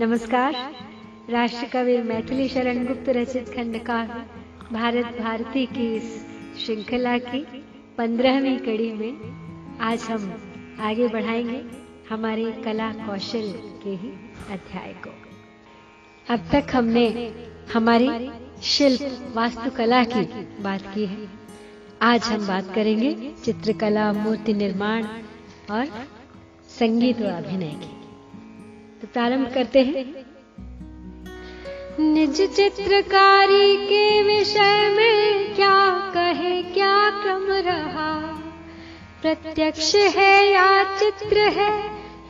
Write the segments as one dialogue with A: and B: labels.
A: नमस्कार। राष्ट्र कवि मैथिली शरण गुप्त रचित खंड काव्य भारत भारती की इस श्रृंखला की पंद्रहवीं कड़ी में आज हम आगे बढ़ाएँगे हमारे कला कौशल के ही अध्याय को। अब तक हमने हमारी शिल्प वास्तुकला की बात की है। आज हम बात करेंगे चित्रकला, मूर्ति निर्माण और संगीत व अभिनय की। तो प्रारंभ करते हैं। निज चित्रकारी के विषय में क्या कहे, क्या क्रम रहा? प्रत्यक्ष है या चित्र है,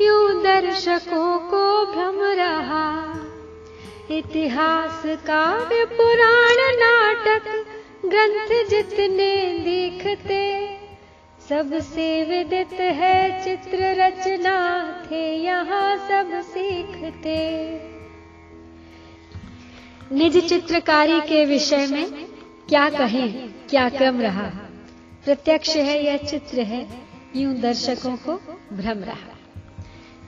A: यू दर्शकों को भ्रम रहा? इतिहास काव्य, पुराण, नाटक, ग्रंथ जितने देखते सबसे विदित है चित्र रचना थे, यहाँ सब सीखते। निज चित्रकारी के विषय में क्या कहें, क्या क्रम रहा? प्रत्यक्ष है यह चित्र है, यूँ दर्शकों को भ्रम रहा।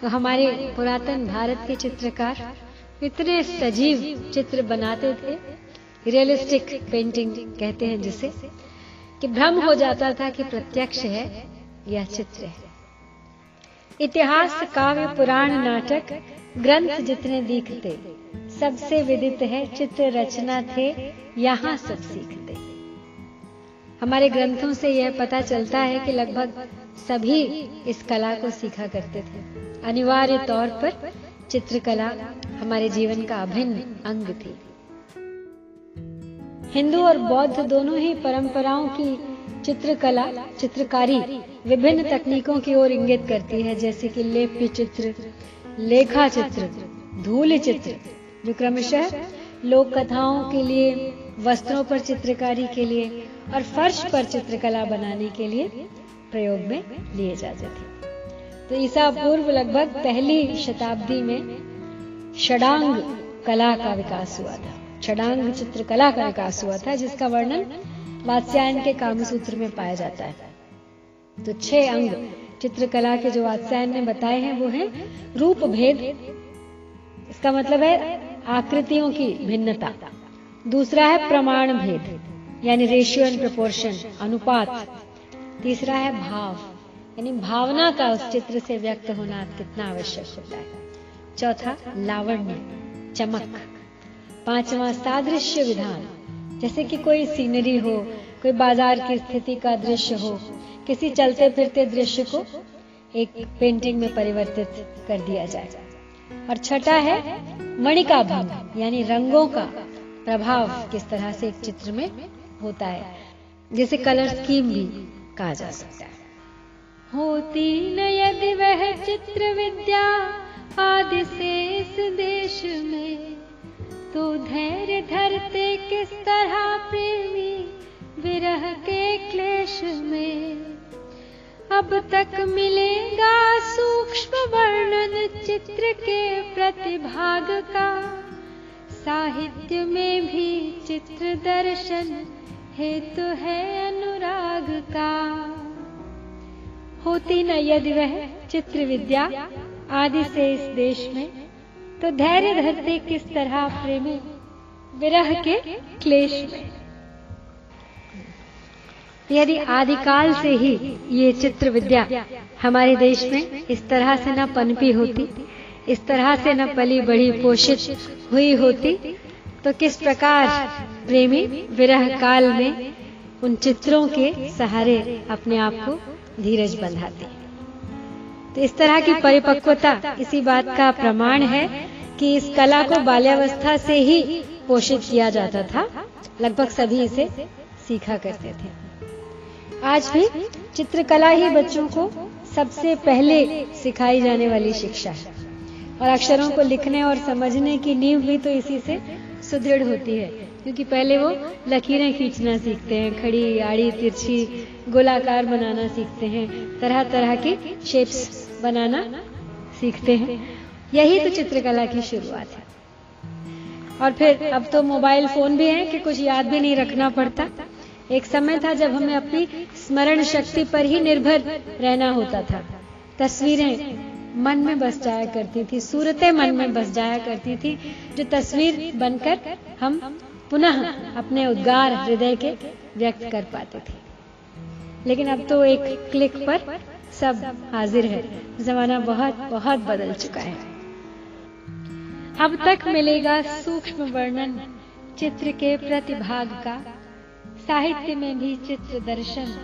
A: तो हमारे पुरातन भारत के चित्रकार इतने सजीव चित्र बनाते थे रियलिस्टिक पेंटिंग कहते हैं जिसे। कि भ्रम हो जाता था कि प्रत्यक्ष है या चित्र है। इतिहास, काव्य, पुराण, नाटक, ग्रंथ जितने दिखते, सबसे विदित है चित्र रचना थे, यहाँ सब सीखते। हमारे ग्रंथों से यह पता चलता है कि लगभग सभी इस कला को सीखा करते थे। अनिवार्य तौर पर चित्रकला हमारे जीवन का अभिन्न अंग थी। हिंदू और बौद्ध दोनों ही परंपराओं की चित्रकला, चित्रकारी विभिन्न तकनीकों की ओर इंगित करती है, जैसे कि लेप्य चित्र, लेखा चित्र, धूल चित्र। जो क्रमशः लोक कथाओं के लिए, वस्त्रों पर चित्रकारी के लिए और फर्श पर चित्रकला बनाने के लिए प्रयोग में लिए जाते थे। तो ईसा पूर्व लगभग पहली शताब्दी में षडांग कला का विकास हुआ था। छड़ांग चित्रकला का विकास हुआ था जिसका वर्णन वात्स्यायन के कामसूत्र में पाया जाता है। तो छह अंग चित्रकला के जो वात्स्यायन ने बताए हैं, वो है रूप भेद। इसका मतलब है आकृतियों की भिन्नता। दूसरा है प्रमाण भेद, यानी रेशियो एंड प्रपोर्शन अनुपात। तीसरा है भाव, यानी भावना का उस चित्र से व्यक्त होना कितना आवश्यक होता है। चौथा, लावण्य, चमक। पांचवा सादृश्य विधान। जैसे कि कोई सीनरी हो, कोई बाज़ार की स्थिति का दृश्य हो, किसी चलते फिरते दृश्य को एक पेंटिंग में परिवर्तित कर दिया जाए। और छठा है, मणिका भंग यानी रंगों का प्रभाव किस तरह से एक चित्र में होता है, जिसे कलर स्कीम भी कहा जा सकता है। होती न यदि वह चित्र विद्या, आदि से इस देश में। तो धैर्य धरते किस तरह प्रेमी, विरह के क्लेश में। अब तक मिलेगा सूक्ष्म वर्णन चित्र के प्रतिभाग का। साहित्य में भी चित्र दर्शन हेतु तो है अनुराग का। होती न यदि वह चित्र विद्या आदि से इस देश में तो धैर्य धरते किस तरह प्रेमी विरह के क्लेश में। यदि आदिकाल से ही ये चित्र विद्या हमारे देश में इस तरह से न पनपी होती, इस तरह से न पली बड़ी पोषित हुई होती तो किस प्रकार प्रेमी विरह काल में उन चित्रों के सहारे अपने आप को धीरज बंधाते? तो इस तरह की परिपक्वता इसी बात का प्रमाण है कि इस कला को बाल्यावस्था से ही पोषित किया जाता था। लगभग सभी इसे सीखा करते थे। आज भी चित्रकला ही बच्चों को सबसे पहले सिखाई जाने वाली शिक्षा है। और अक्षरों को लिखने और समझने की नींव भी तो इसी से सुदृढ़ होती है, क्योंकि पहले वो लकीरें खींचना सीखते हैं, खड़ी, आड़ी, तिरछी, गोलाकार बनाना सीखते हैं तरह तरह के शेप्स बनाना सीखते हैं। यही तो चित्रकला की शुरुआत है। और फिर अब तो मोबाइल फ़ोन भी है कि कुछ याद भी नहीं रखना पड़ता। एक समय था जब हमें अपनी स्मरण शक्ति पर ही निर्भर रहना होता था। तस्वीरें मन में बस जाया करती थी, सूरतें मन में बस जाया करती थी, जो तस्वीर बनकर हम पुनः अपने उद्गार हृदय के व्यक्त कर पाते थे। लेकिन अब तो एक क्लिक पर सब हाजिर है। जमाना बहुत बहुत बदल चुका है। अब तक मिलेगा सूक्ष्म वर्णन, चित्र के प्रतिभाग का। साहित्य में भी चित्र दर्शन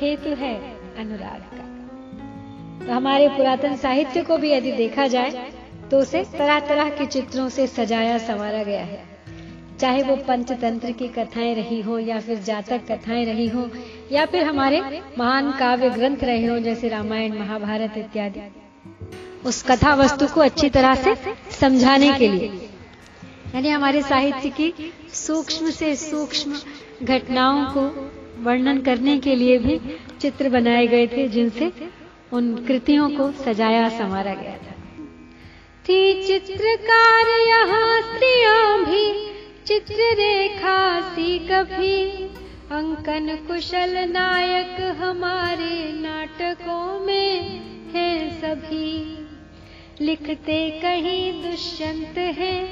A: हेतु है अनुराग का। तो हमारे पुरातन साहित्य को भी यदि देखा जाए तो उसे तरह तरह के चित्रों से सजाया, संवारा गया है। चाहे वो पंचतंत्र की कथाएँ रही हो या फिर जातक कथाएँ रही हो या फिर हमारे महान काव्य ग्रंथ रहे हो जैसे रामायण, महाभारत इत्यादि। उस कथा वस्तु को अच्छी तरह से समझाने के लिए। यानी हमारे साहित्य की सूक्ष्म से सूक्ष्म घटनाओं को वर्णन करने के लिए भी चित्र बनाए गए थे, जिनसे उन कृतियों को सजाया, संवारा गया था। थी चित्रकार यहाँ, स्त्रियाँ भी चित्र रेखा सी कभी, अंकन कुशल नायक हमारे नाटकों में हैं सभी। लिखते कहीं दुष्यंत है,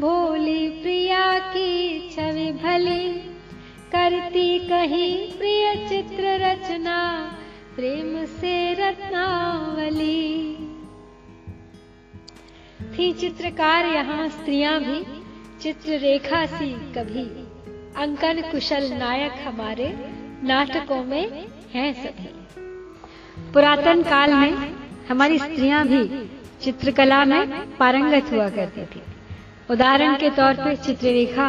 A: भोली प्रिया की छवि भली। करती कहीं प्रिय चित्र रचना, प्रेम से रत्नावली। थी चित्रकार यहाँ स्त्रियाँ भी चित्र रेखा सी कभी। अंकन कुशल नायक हमारे नाटकों में हैं सभी। पुरातन काल में हमारी स्त्रियाँ भी चित्रकला में पारंगत हुआ करती थी। उदाहरण के तौर पर चित्ररेखा,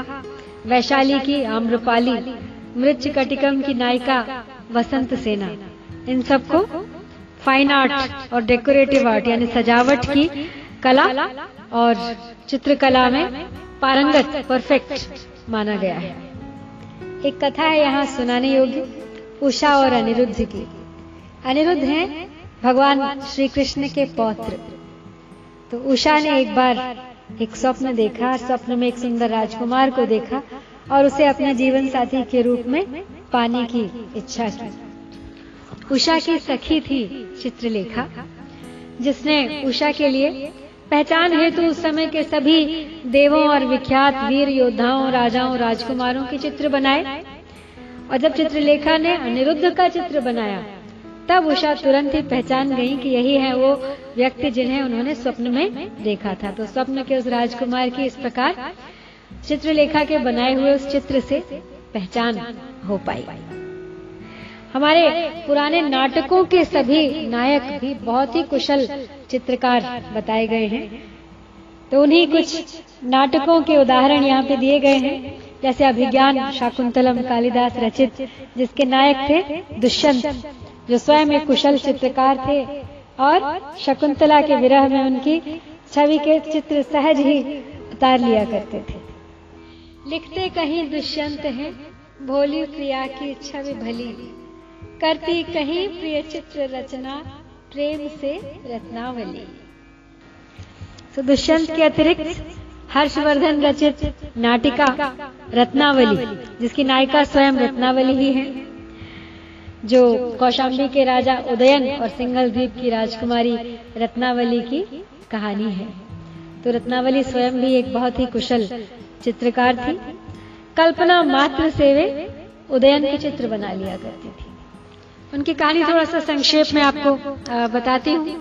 A: वैशाली की आम्रपाली कटिकम की नायिका वसंत सेना। इन सबको फाइन आर्ट और डेकोरेटिव आर्ट यानी सजावट की कला और चित्रकला में पारंगत परफेक्ट माना गया है। एक कथा है यहाँ सुनाने योग्य, उषा और अनिरुद्ध की। अनिरुद्ध हैं भगवान श्री कृष्ण के पौत्र। तो उषा ने एक बार एक स्वप्न देखा, स्वप्न में एक सुंदर राजकुमार को देखा और उसे अपने जीवन साथी के रूप में पाने की इच्छा की। उषा की सखी थी चित्रलेखा, जिसने उषा के लिए पहचान हेतु उस समय के सभी देवों और विख्यात वीर योद्धाओं, राजाओं, राजकुमारों के चित्र बनाए। और जब चित्रलेखा ने अनिरुद्ध का चित्र बनाया, तब उषा तुरंत ही पहचान गई कि यही है वो व्यक्ति जिन्हें उन्होंने स्वप्न में देखा था। तो स्वप्न के उस राजकुमार की इस प्रकार चित्रलेखा के बनाए हुए उस चित्र से पहचान हो पाई। हमारे पुराने नाटकों के सभी नायक भी बहुत ही कुशल चित्रकार बताए गए हैं। तो उन्हीं कुछ नाटकों के उदाहरण यहाँ पे दिए गए हैं। जैसे अभिज्ञान शाकुंतलम कालिदास रचित, जिसके नायक थे दुष्यंत, जो स्वयं एक कुशल चित्रकार थे और शकुंतला के विरह में उनकी छवि के चित्र सहज ही उतार लिया करते थे। लिखते कहीं दुष्यंत हैं, भोली प्रिया की छवि भली। करती कही प्रिय चित्र रचना, प्रेम से रत्नावली। तो दुष्यंत के अतिरिक्त हर्षवर्धन रचित नाटिका रत्नावली, जिसकी नायिका स्वयं रत्नावली ही है, जो कौशाम्बी के राजा उदयन और सिंगल द्वीप की राजकुमारी रत्नावली की कहानी है। तो रत्नावली स्वयं भी एक बहुत ही कुशल चित्रकार थी। कल्पना मात्र से वे उदयन के चित्र बना लिया करती उनकी कहानी थोड़ा सा संक्षेप में आपको बताती हूँ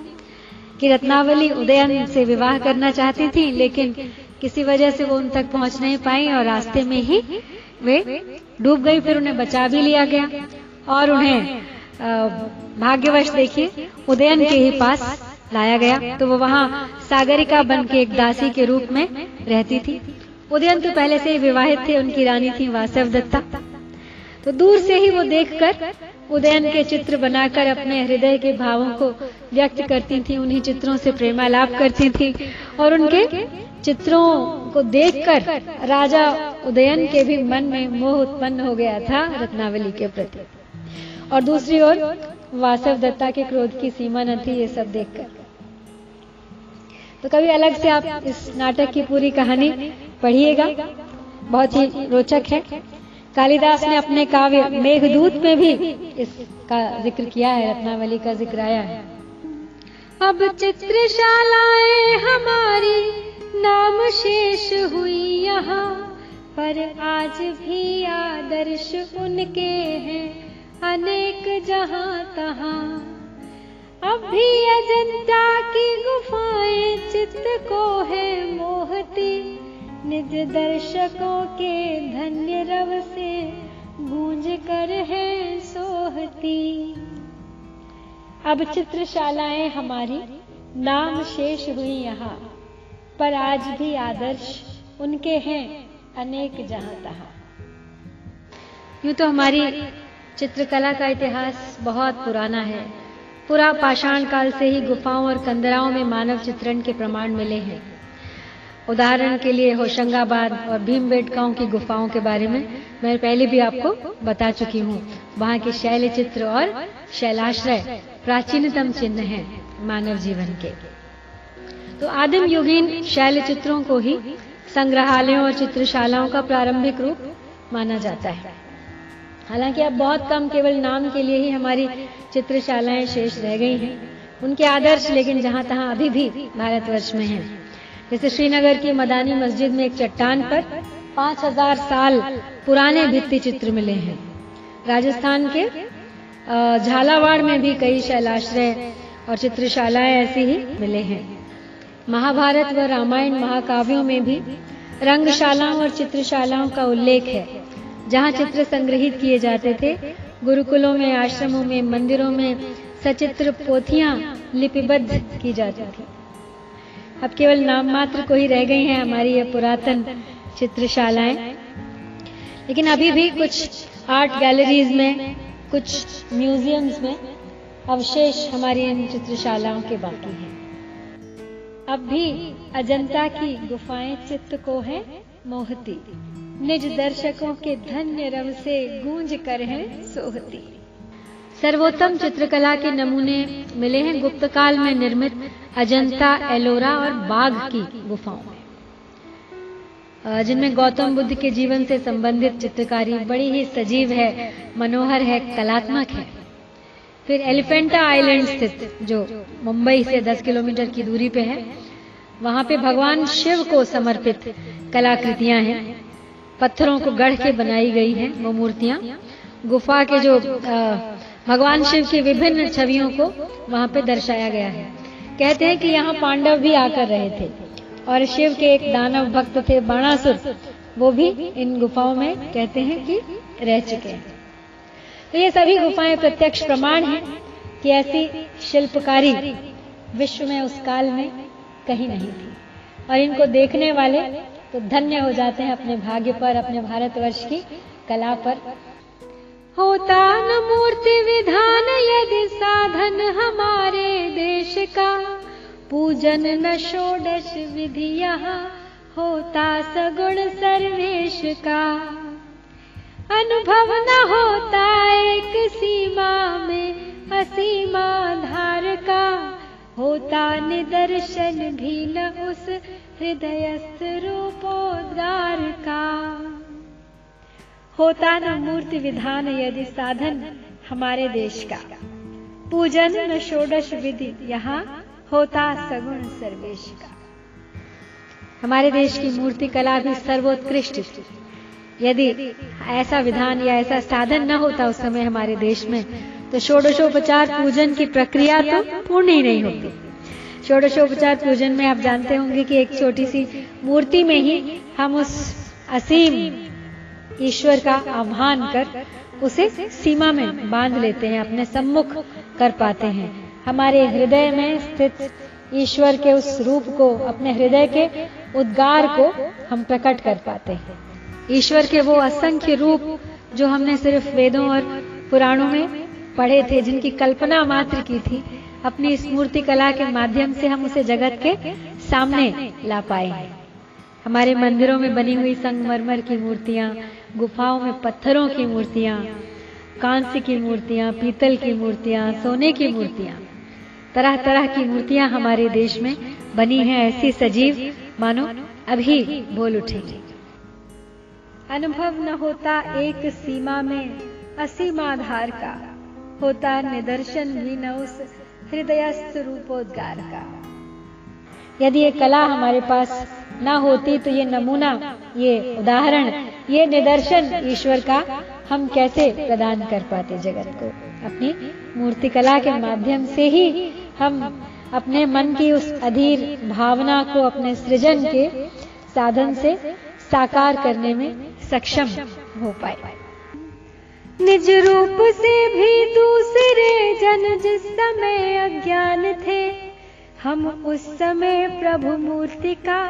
A: कि रत्नावली उदयन से विवाह करना चाहती थी, लेकिन किसी वजह से वो उन तक पहुँच नहीं पाई और रास्ते में ही वे डूब गई, फिर उन्हें बचा भी लिया गया। और उन्हें भाग्यवश देखिए, उदयन के ही पास लाया गया। तो वो वहाँ सागरिका बन के एक दासी के रूप में रहती थी। उदयन तो पहले से ही विवाहित थे, उनकी रानी थी वासव दत्ता। तो दूर से ही वो देखकर उदयन के चित्र बनाकर अपने हृदय के भावों को व्यक्त करती थी, उन्हीं चित्रों से प्रेमालाप करती थी और उनके चित्रों को देखकर राजा उदयन के भी मन में मोह उत्पन्न हो गया था रत्नावली के प्रति। और दूसरी ओर वासव दत्ता के क्रोध की सीमा न थी ये सब देखकर। तो कभी अलग से आप इस नाटक की पूरी कहानी पढ़िएगा। बहुत ही रोचक है। कालिदास ने अपने काव्य मेघदूत में भी इसका ज़िक्र किया है, रत्नावली का ज़िक्र आया है। अब चित्रशालाएँ हमारी नाम शेष हुई यहाँ, पर आज भी आदर्श उनके हैं, अनेक जहाँ तहां। अब भी अजंता की गुफाएँ चित्त को है मोहती निज दर्शकों के धन्य रव से गूंज कर है सोहती। अब चित्रशालाएँ हमारी नाम शेष हुई यहाँ, पर आज भी आदर्श उनके हैं अनेक जहाँ तहां। यूँ तो हमारी चित्रकला का इतिहास बहुत पुराना है। पूरा पाषाण काल से ही गुफाओं और कंदराओं में मानव चित्रण के प्रमाण मिले हैं। उदाहरण के लिए होशंगाबाद और भीमबेटकाओं की गुफाओं के बारे में मैं पहले भी आपको बता चुकी हूँ। वहाँ के शैल चित्र और शैलाश्रय प्राचीनतम चिन्ह है मानव जीवन के। तो आदिम युगीन शैल चित्रों को ही संग्रहालयों और चित्रशालाओं का प्रारंभिक रूप माना जाता है। हालाँकि अब बहुत कम केवल नाम के लिए ही हमारी चित्रशालाएँ शेष रह गई हैं। उनके आदर्श लेकिन जहाँ तहां अभी भी भारतवर्ष में हैं। जैसे श्रीनगर की मदानी मस्जिद में एक चट्टान पर पाँच हज़ार साल पुराने भित्ति चित्र मिले हैं। राजस्थान के झालावाड़ में भी कई शैलाश्रय और चित्रशालाएँ ऐसी ही मिले हैं। महाभारत व रामायण महाकाव्यों में भी रंगशालाओं और चित्रशालाओं का उल्लेख है, जहाँ चित्र संग्रहित किए जाते थे। गुरुकुलों में, आश्रमों में, मंदिरों में सचित्र पोथियाँ लिपिबद्ध की जाती थी। अब केवल नाम मात्र को ही रह गई हैं हमारी ये पुरातन चित्रशालाएँ। लेकिन अभी भी कुछ आर्ट गैलरीज में, कुछ म्यूजियम्स में अवशेष हमारी इन चित्रशालाओं के बाकी हैं। अब भी अजंता की गुफाएँ चित्त को है, मोहती। निज दर्शकों के धन्य रव से गूंज कर है सोहती। सर्वोत्तम चित्रकला के नमूने मिले हैं गुप्त काल में निर्मित अजंता, एलोरा और बाघ की गुफाओं में। जिनमें गौतम बुद्ध के जीवन से संबंधित चित्रकारी बड़ी ही सजीव है, मनोहर है, कलात्मक है। फिर एलिफेंटा आइलैंड स्थित, जो मुंबई से 10 किलोमीटर की दूरी पे है, वहाँ पे भगवान शिव को समर्पित कलाकृतियाँ हैं। पत्थरों को गढ़ के बनाई गई हैं वो मूर्तियाँ। गुफा के जो भगवान शिव की विभिन्न छवियों को वहाँ पे दर्शाया गया है। कहते हैं कि यहाँ पांडव भी आकर रहे थे और शिव के एक दानव भक्त थे बाणासुर, वो भी इन गुफाओं में कहते हैं कि रह चुके हैं। तो ये सभी गुफाएँ प्रत्यक्ष प्रमाण हैं कि ऐसी शिल्पकारी विश्व में उस काल में कहीं नहीं थी। और इनको देखने वाले तो धन्य हो जाते हैं अपने भाग्य पर, अपने भारतवर्ष की कला पर। होता न विधान यदि साधन हमारे देश का पूजन न षोडश विधि होता सगुण सर्वेश का। अनुभव न होता एक सीमा में असीमा धार का। होता निदर्शन भी न उस हृदयस्थ रूपोद्गार का। होता न मूर्ति विधान यदि साधन हमारे देश का। पूजन न षोडश विधि यहाँ होता सगुण सर्वेश का। हमारे देश की मूर्ति कला भी सर्वोत्कृष्ट। यदि ऐसा विधान या ऐसा साधन न होता उस समय हमारे देश में तो षोडशोपचार पूजन की प्रक्रिया तो पूर्ण ही नहीं होती। षोडशोपचार पूजन में आप जानते होंगे कि एक छोटी सी मूर्ति में ही हम उस असीम ईश्वर का आह्वान कर उसे सीमा में बाँध लेते हैं, अपने सम्मुख कर पाते हैं। हमारे हृदय में स्थित ईश्वर के उस रूप को, अपने हृदय के उद्गार को हम प्रकट कर पाते हैं। ईश्वर के वो असंख्य रूप जो हमने सिर्फ़ वेदों और पुराणों में पढ़े थे, जिनकी कल्पना मात्र की थी, अपनी इस मूर्ति कला के माध्यम से हम उसे जगत के सामने ला पाए हैं। हमारे मंदिरों में बनी हुई संगमरमर की मूर्तियाँ गुफाओं में पत्थरों की मूर्तियाँ कांस्य की मूर्तियाँ, पीतल की मूर्तियाँ, सोने की मूर्तियाँ। तरह तरह की मूर्तियाँ हमारे देश में बनी हैं ऐसी सजीव। मानो, अभी बोल उठेगी। अनुभव न होता एक सीमा में असीमाधार का। होता निदर्शन भी न उस हृदयस्थ रूपोद्गार का। यदि ये कला हमारे पास ना होती तो ये नमूना, ये उदाहरण ये निदर्शन ईश्वर का हम कैसे प्रदान कर पाते जगत को? अपनी मूर्तिकला के माध्यम से ही हम अपने मन की उस अधीर भावना को अपने सृजन के साधन से साकार करने में सक्षम हो पाए। निज रूप से भी दूसरे जन जिस समय अज्ञान थे, हम उस समय प्रभु मूर्ति का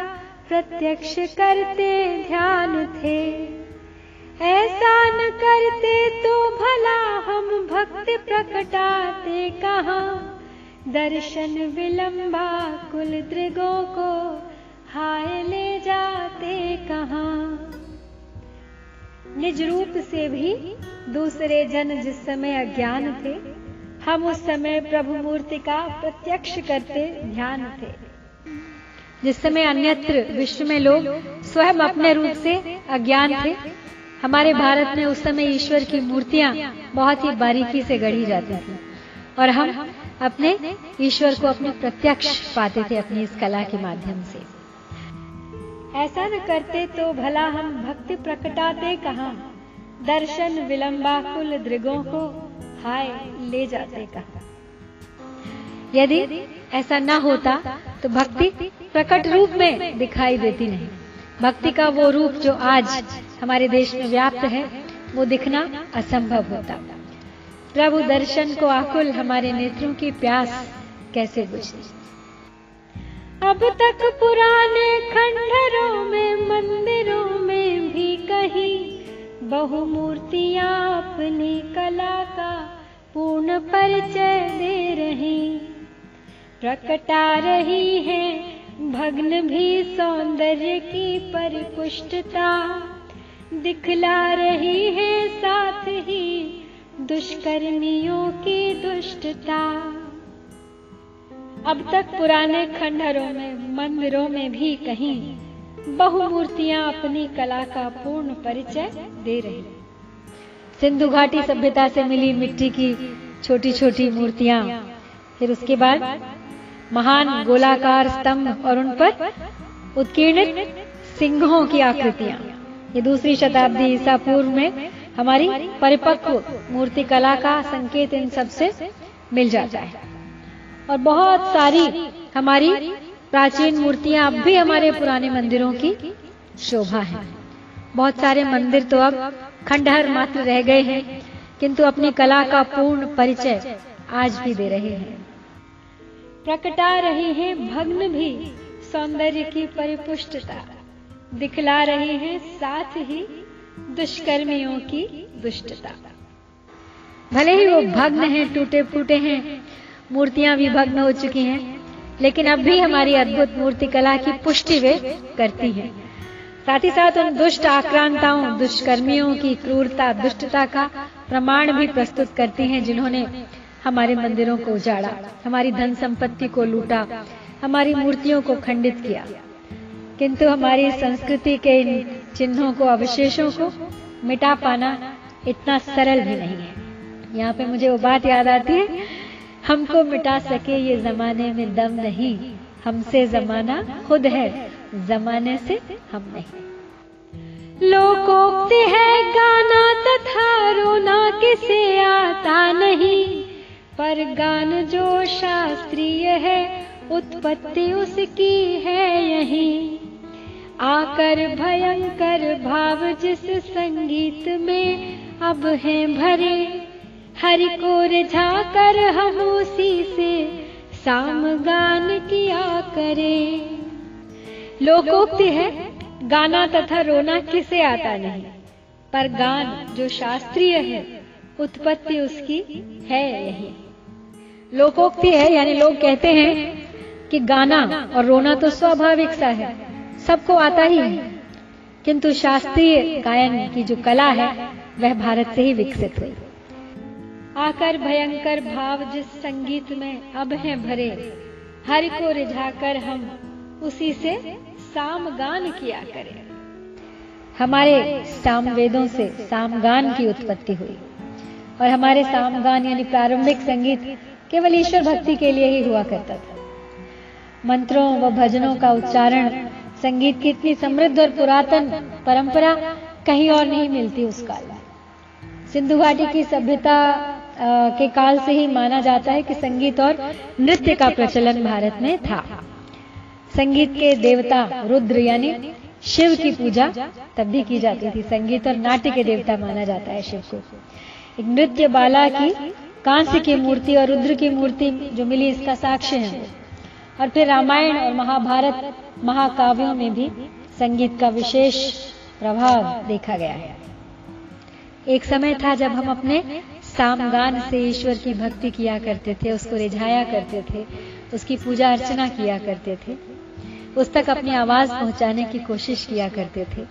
A: प्रत्यक्ष करते ध्यान थे। ऐसा न करते तो भला हम भक्ति प्रकटाते कहा। दर्शन विलंबा कुल दृगों को हाय ले जाते कहाँ। निज रूप से भी दूसरे जन जिस समय अज्ञान थे, हम उस समय प्रभु मूर्ति का प्रत्यक्ष करते ध्यान थे। जिस समय अन्यत्र विश्व में लोग स्वयं अपने रूप से अज्ञान थे, हमारे भारत में उस समय ईश्वर की मूर्तियाँ बहुत ही बारीकी से गढ़ी जाती थी और हम अपने ईश्वर को अपने प्रत्यक्ष पाते थे अपनी इस कला के माध्यम से। ऐसा न करते तो भला हम भक्ति प्रकटाते कहा? दर्शन विलंबा कुल दृगों को हाय ले जाते कहा? यदि ऐसा न होता तो भक्ति प्रकट रूप में दिखाई देती नहीं। भक्ति का वो रूप जो आज हमारे देश में व्याप्त है, वो दिखना असंभव होता। प्रभु दर्शन को आकुल हमारे नेत्रों की प्यास कैसे बुझती। अब तक पुराने खंडरों में, मंदिरों में भी कहीं बहुमूर्तियाँ अपनी कला का पूर्ण परिचय दे रही। प्रकटा रही है, भग्न भी सौंदर्य की परिपुष्टता। दिखला रही है साथ ही दुष्कर्मियों की दुष्टता। अब तक पुराने खंडहरों में, मंदिरों में भी कहीं बहुमूर्तियाँ अपनी कला का पूर्ण परिचय दे रही सिंधु घाटी सभ्यता से मिली मिट्टी की छोटी छोटी मूर्तियाँ, फिर उसके बाद महान गोलाकार स्तंभ और उन पर उत्कीर्ण सिंहों की आकृतियाँ। ये दूसरी शताब्दी ईसा पूर्व में हमारी परिपक्व मूर्ति कला का संकेत इन सबसे मिल जाता है। और बहुत सारी हमारी प्राचीन मूर्तियाँ अब भी हमारे पुराने मंदिरों की शोभा है। बहुत सारे मंदिर तो अब खंडहर मात्र रह गए हैं, किंतु अपनी कला का पूर्ण परिचय आज भी दे रहे हैं। प्रकटा रहे हैं भग्न भी, सौंदर्य की परिपुष्टता। दिखला रहे हैं साथ ही दुष्कर्मियों की दुष्टता। भले ही वो भग्न हैं टूटे फूटे हैं, मूर्तियाँ भी भग्न हो चुकी हैं, लेकिन अब भी हमारी अद्भुत मूर्ति कला की पुष्टि वे करती हैं। साथ ही साथ उन दुष्ट आक्रांताओं, दुष्कर्मियों की क्रूरता, दुष्टता का प्रमाण भी प्रस्तुत करती हैं, जिन्होंने हमारे मंदिरों को उजाड़ा, हमारी धन संपत्ति को लूटा, हमारी मूर्तियों को खंडित किया। किंतु हमारी संस्कृति के इन चिन्हों को, अवशेषों को मिटा पाना इतना सरल भी नहीं है। यहाँ पे मुझे वो बात याद आती है, हमको मिटा सके ये जमाने में दम नहीं, हमसे जमाना खुद है, जमाने से हम नहीं। लोकोक्ति है गाना तथा रोना, किसे आता नहीं? पर गान जो शास्त्रीय है, उत्पत्ति उसकी है यही। आकर भयंकर भाव जिस संगीत में अब है भरे, हरि को रिझा कर हम उसी से सामगान किया करे। लोकोक्ति है, गाना तथा रोना किसे आता नहीं, पर गान जो शास्त्रीय है, उत्पत्ति उसकी है यही। लोकोक्ति है, यानी लोग कहते हैं कि गाना और रोना तो स्वाभाविक सा है। सबको आता ही है। किंतु शास्त्रीय गायन की जो कला है, वह भारत से ही विकसित हुई। आकर भयंकर भाव जिस संगीत में अब हैं भरे, हर को रिझाकर हम उसी से सामगान किया करें। हमारे सामवेदों से सामगान की उत्पत्ति हुई। और हमारे सामगान, यानी प्रारंभिक संगीत केवल ईश्वर भक्ति के लिए ही हुआ करता था। मंत्रों व भजनों का उच्चारण, संगीत की इतनी समृद्ध और पुरातन परंपरा कहीं और नहीं मिलती उस काल में। सिंधु घाटी की सभ्यता के काल से ही माना जाता है कि संगीत और नृत्य का प्रचलन भारत में था। संगीत के देवता रुद्र यानी शिव की पूजा तब भी की जाती थी। संगीत और नाट्य के देवता माना जाता है शिव को। एक नृत्य बाला की कांस्य की मूर्ति और रुद्र की मूर्ति जो मिली इसका साक्ष्य है। और फिर रामायण और महाभारत महाकाव्यों में भी संगीत का विशेष प्रभाव देखा गया है। एक समय था जब हम अपने सामगान से ईश्वर की भक्ति किया करते थे, उसको रिझाया करते थे, उसकी पूजा अर्चना किया करते थे, उस तक अपनी आवाज़ पहुँचाने की कोशिश किया करते थे।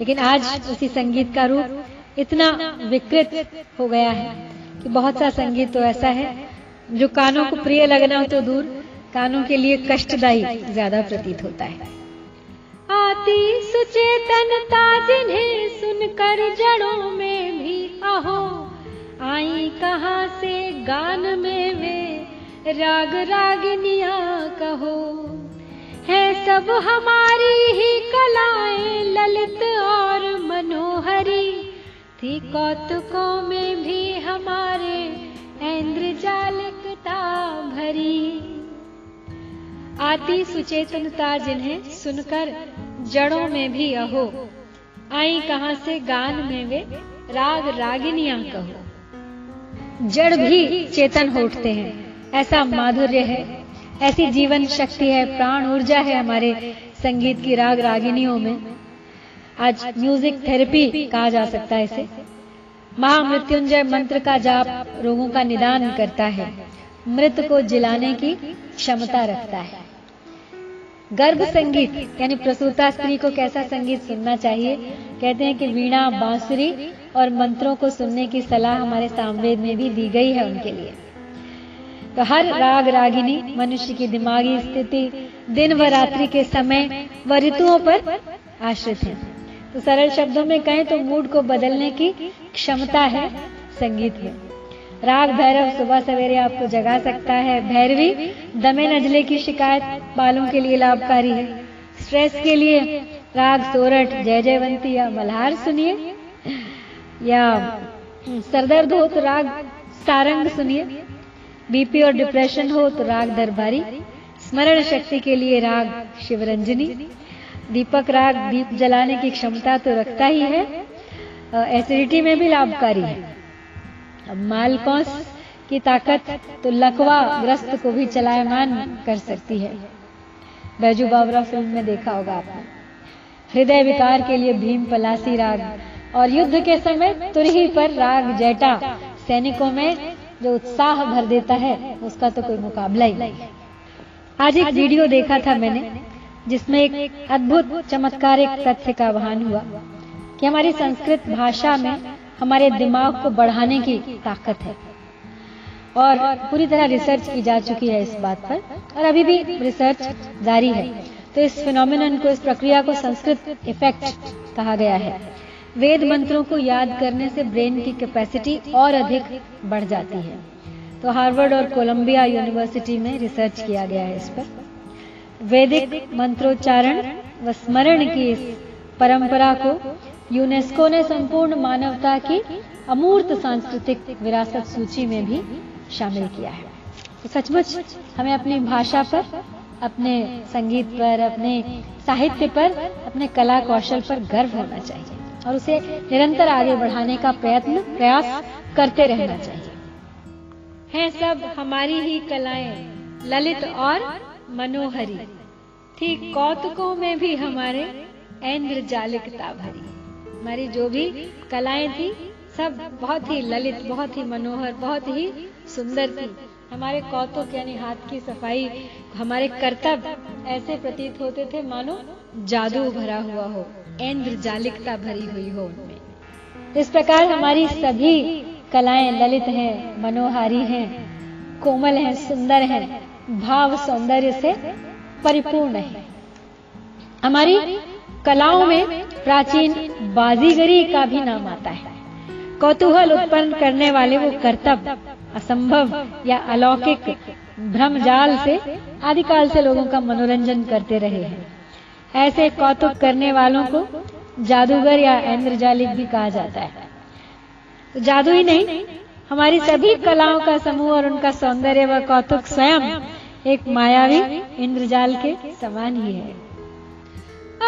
A: लेकिन आज उसी संगीत का रूप इतना विकृत हो गया है कि बहुत सा संगीत तो ऐसा है, जो कानों को प्रिय लगना हो तो दूर, कानों के लिए कष्टदायी ज़्यादा प्रतीत होता है।
B: आती सुचेतनता जिन्हें सुनकर जड़ों में भी अहो आई कहाँ से गान में वे राग रागिनिया कहो। है सब हमारी ही कलाएँ, ललित और मनोहरी थी कौतुकों में भी हमारे इंद्रजालिकता भरी।
A: आती सुचेतनता जिन्हें सुनकर जड़ों में भी अहो, आई कहाँ से गान में वे राग रागिनियाँ कहो। जड़ भी चेतन हो उठते हैं, ऐसा माधुर्य है, ऐसी जीवन शक्ति है, प्राण ऊर्जा है हमारे संगीत की राग रागिनियों में। आज म्यूज़िक थेरेपी कहा जा सकता है इसे। महामृत्युंजय मंत्र का जाप रोगों का निदान करता है। मृत को जिलाने की क्षमता रखता है। गर्भ संगीत, यानी प्रसूता स्त्री को कैसा संगीत सुनना चाहिए? कहते हैं कि वीणा, बांसुरी और मंत्रों को सुनने की सलाह हमारे सामवेद में भी दी गई है उनके लिए। तो हर राग रागिनी, मनुष्य की दिमागी स्थिति, दिन व रात्रि के समय व ऋतुओं पर आश्रित है। तो सरल शब्दों में कहें तो मूड को बदलने की क्षमता है संगीत में। राग भैरव सुबह सवेरे आपको जगा सकता है। भैरवी, दमे नजले की शिकायत बालों के लिए लाभकारी है। स्ट्रेस के लिए राग सोरठ, जय जयवंती या मल्हार सुनिए। या सरदर्द हो तो राग सारंग सुनिए। बीपी और डिप्रेशन हो तो राग दरबारी। स्मरण शक्ति के लिए राग शिवरंजनी। दीपक राग दीप जलाने की क्षमता तो रखता ही है। एसिडिटी में भी लाभकारी है। मालकौस की ताकत तो लकवा ग्रस्त को भी चलायमान कर सकती है। बैजू बावरा फ़िल्म में देखा होगा आपने। हृदय विकार के लिए भीम पलासी राग और युद्ध के समय तुरही पर राग जैटा सैनिकों में जो उत्साह भर देता है, उसका तो कोई मुकाबला ही नहीं। आज एक वीडियो देखा था मैंने। जिसमें एक अद्भुत, चमत्कारिक तथ्य का आह्वान हुआ कि हमारी संस्कृत भाषा में हमारे दिमाग को बढ़ाने की ताकत है। और पूरी तरह रिसर्च की जा चुकी है इस बात पर, और अभी भी रिसर्च जारी है। तो इस फिनोमिनन को, इस प्रक्रिया को संस्कृत इफ़ेक्ट कहा गया है। वेद मंत्रों को याद करने से ब्रेन की कैपेसिटी और अधिक बढ़ जाती है। तो हार्वर्ड और कोलंबिया यूनिवर्सिटी में रिसर्च किया गया है इस पर। वैदिक मंत्रोच्चारण व स्मरण की इस परंपरा को यूनेस्को ने संपूर्ण मानवता की अमूर्त सांस्कृतिक विरासत सूची में भी शामिल किया है। तो सचमुच हमें अपनी भाषा पर, अपने संगीत पर, अपने साहित्य पर, अपने कला कौशल पर गर्व होना चाहिए और उसे निरंतर आगे बढ़ाने का प्रयत्न, प्रयास करते रहना चाहिए।
B: हैं सब हमारी ही कलाएँ, ललित और मनोहरी। थी कौतुकों में भी हमारे इंद्रजालिकता भरी। हमारी जो भी कलाएँ थी, सब बहुत ही ललित, बहुत ही मनोहर, बहुत ही सुंदर थी। हमारे कौतुक यानी हाथ की सफ़ाई, हमारे कर्तव्य ऐसे प्रतीत होते थे, मानो जादू भरा हुआ हो इंद्रजालिकता भरी हुई हो उनमें।
A: इस प्रकार हमारी सभी कलाएँ ललित हैं, मनोहारी हैं, कोमल हैं, सुंदर हैं। भाव सौंदर्य से परिपूर्ण है। हमारी कलाओं में प्राचीन बाजीगरी का भी नाम आता है। कौतूहल उत्पन्न करने वाले वो कर्तव्य, असंभव या अलौकिक भ्रम जाल से आदिकाल से लोगों का मनोरंजन करते रहे हैं। ऐसे कौतुक करने वालों को जादूगर या इंद्रजालिक भी कहा जाता है। तो जादू ही नहीं, हमारी सभी कलाओं का समूह और उनका सौंदर्य व कौतुक स्वयं एक मायावी इंद्रजाल के समान ही है।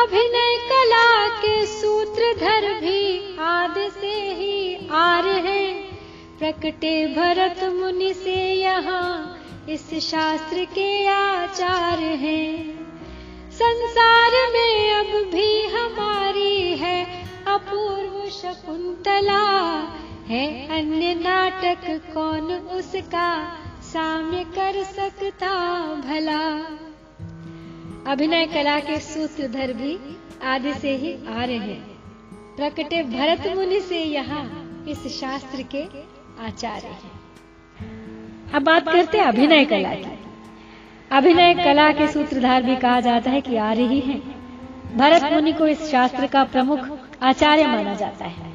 B: अभिनय कला के सूत्रधर भी आदि से ही रहे प्रकटे भरत मुनि से यहाँ इस शास्त्र के आचार हैं। संसार में अब भी हमारी है अपूर्व शकुंतला। है अन्य नाटक कौन उसका? साम्य कर सकता भला।
A: अभिनय कला के सूत्रधर भी आदि से ही आ रहे हैं। प्रकटे भरत मुनि से यहाँ इस शास्त्र के आचार्य हैं। अब बात करते हैं अभिनय कला की। अभिनय कला के सूत्रधार भी कहा जाता है कि आ रही हैं। भरत मुनि को इस शास्त्र का प्रमुख आचार्य माना जाता है।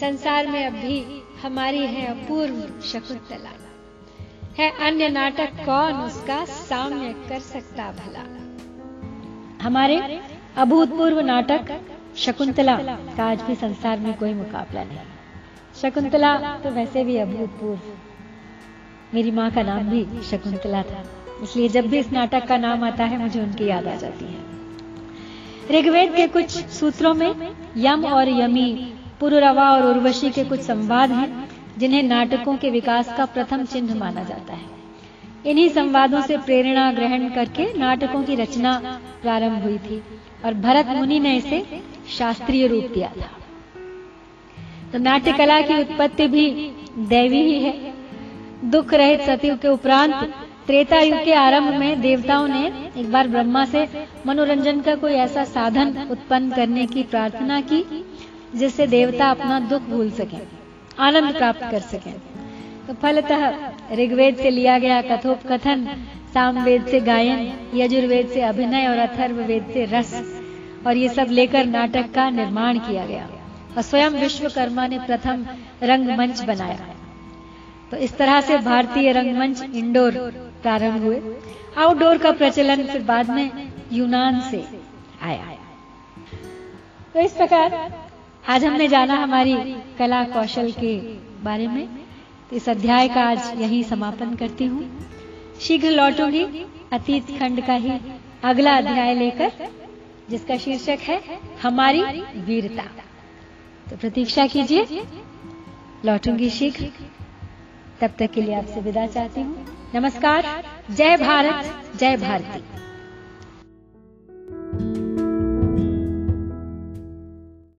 A: संसार में अब भी हमारी है अपूर्व शकुंतला। है अन्य नाटक कौन उसका साम्य कर सकता भला? हमारे अभूतपूर्व नाटक शकुंतला का आज भी संसार में कोई मुकाबला नहीं। शकुंतला तो वैसे भी अभूतपूर्व। मेरी माँ का नाम भी शकुंतला था, इसलिए जब भी इस नाटक का नाम आता है, मुझे उनकी याद आ जाती है। ऋग्वेद के कुछ सूत्रों में यम और यमी, पुरुरवा और उर्वशी के कुछ संवाद हैं। जिन्हें नाटकों के विकास का प्रथम चिन्ह माना जाता है। इन्हीं संवादों से प्रेरणा ग्रहण करके नाटकों की रचना प्रारंभ हुई थी और भरत मुनि ने इसे शास्त्रीय रूप दिया था। तो नाट्य कला की उत्पत्ति भी दैवी ही है। दुख रहित सतयुग के उपरांत त्रेता युग के आरंभ में देवताओं ने एक बार ब्रह्मा से मनोरंजन का कोई ऐसा साधन उत्पन्न करने की प्रार्थना की, जिससे देवता अपना दुख भूल सके। आनंद प्राप्त कर सकें। तो फलतः ऋग्वेद से लिया गया कथोपकथन सामवेद से गायन, यजुर्वेद से अभिनय और अथर्ववेद से रस, और ये सब लेकर नाटक का निर्माण किया गया। और स्वयं विश्वकर्मा ने प्रथम रंगमंच बनाया। तो इस तरह से भारतीय रंगमंच इंडोर प्रारंभ हुए। आउटडोर का प्रचलन फिर बाद में यूनान से आया। तो इस प्रकार आज हमने जाना हमारी कला कौशल के बारे में। इस अध्याय का आज यही समापन करती हूँ। शीघ्र लौटूँगी अतीत खंड का ही अगला अध्याय लेकर, जिसका शीर्षक है हमारी वीरता। तो प्रतीक्षा कीजिए। लौटूँगी शीघ्र। तब तक के लिए आपसे विदा चाहती हूँ। नमस्कार। जय भारत, जय भारती।